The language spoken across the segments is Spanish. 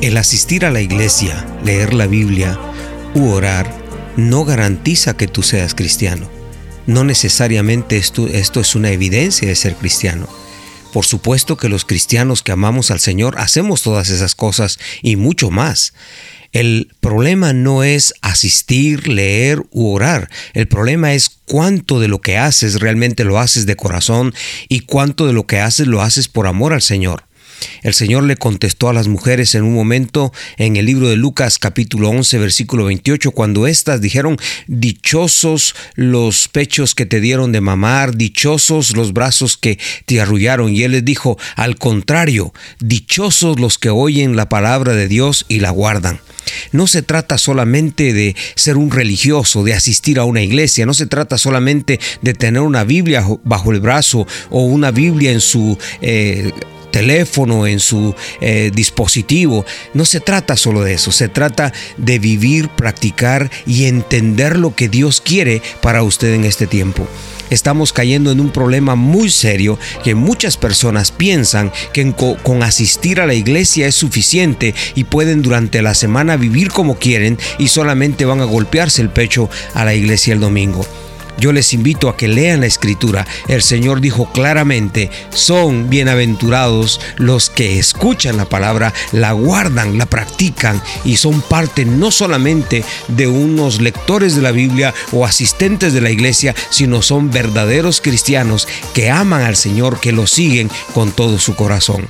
El asistir a la iglesia, leer la Biblia u orar no garantiza que tú seas cristiano. No necesariamente esto, esto es una evidencia de ser cristiano. Por supuesto que los cristianos que amamos al Señor hacemos todas esas cosas y mucho más. El problema no es asistir, leer u orar. El problema es cuánto de lo que haces realmente lo haces de corazón y cuánto de lo que haces lo haces por amor al Señor. El Señor le contestó a las mujeres en un momento en el libro de Lucas capítulo 11 versículo 28 cuando éstas dijeron, dichosos los pechos que te dieron de mamar, dichosos los brazos que te arrullaron. Y Él les dijo, al contrario, dichosos los que oyen la palabra de Dios y la guardan. No se trata solamente de ser un religioso, de asistir a una iglesia, no se trata solamente de tener una Biblia bajo el brazo o una Biblia en su eh, teléfono, en su eh, dispositivo. No se trata solo de eso, se trata de vivir, practicar y entender lo que Dios quiere para usted en este tiempo estamos cayendo en un problema muy serio que muchas personas piensan que con asistir a la iglesia es suficiente y pueden durante la semana vivir como quieren y solamente van a golpearse el pecho a la iglesia el domingo. Yo les invito a que lean la escritura. El Señor dijo claramente, son bienaventurados los que escuchan la palabra, la guardan, la practican y son parte no solamente de unos lectores de la Biblia o asistentes de la iglesia, sino son verdaderos cristianos que aman al Señor, que lo siguen con todo su corazón.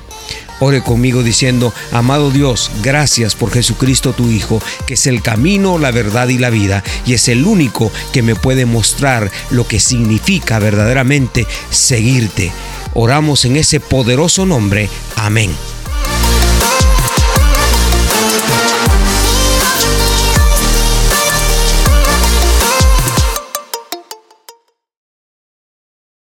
Ore conmigo diciendo, amado Dios, gracias por Jesucristo tu Hijo, que es el camino, la verdad y la vida, y es el único que me puede mostrar lo que significa verdaderamente seguirte. Oramos en ese poderoso nombre. Amén.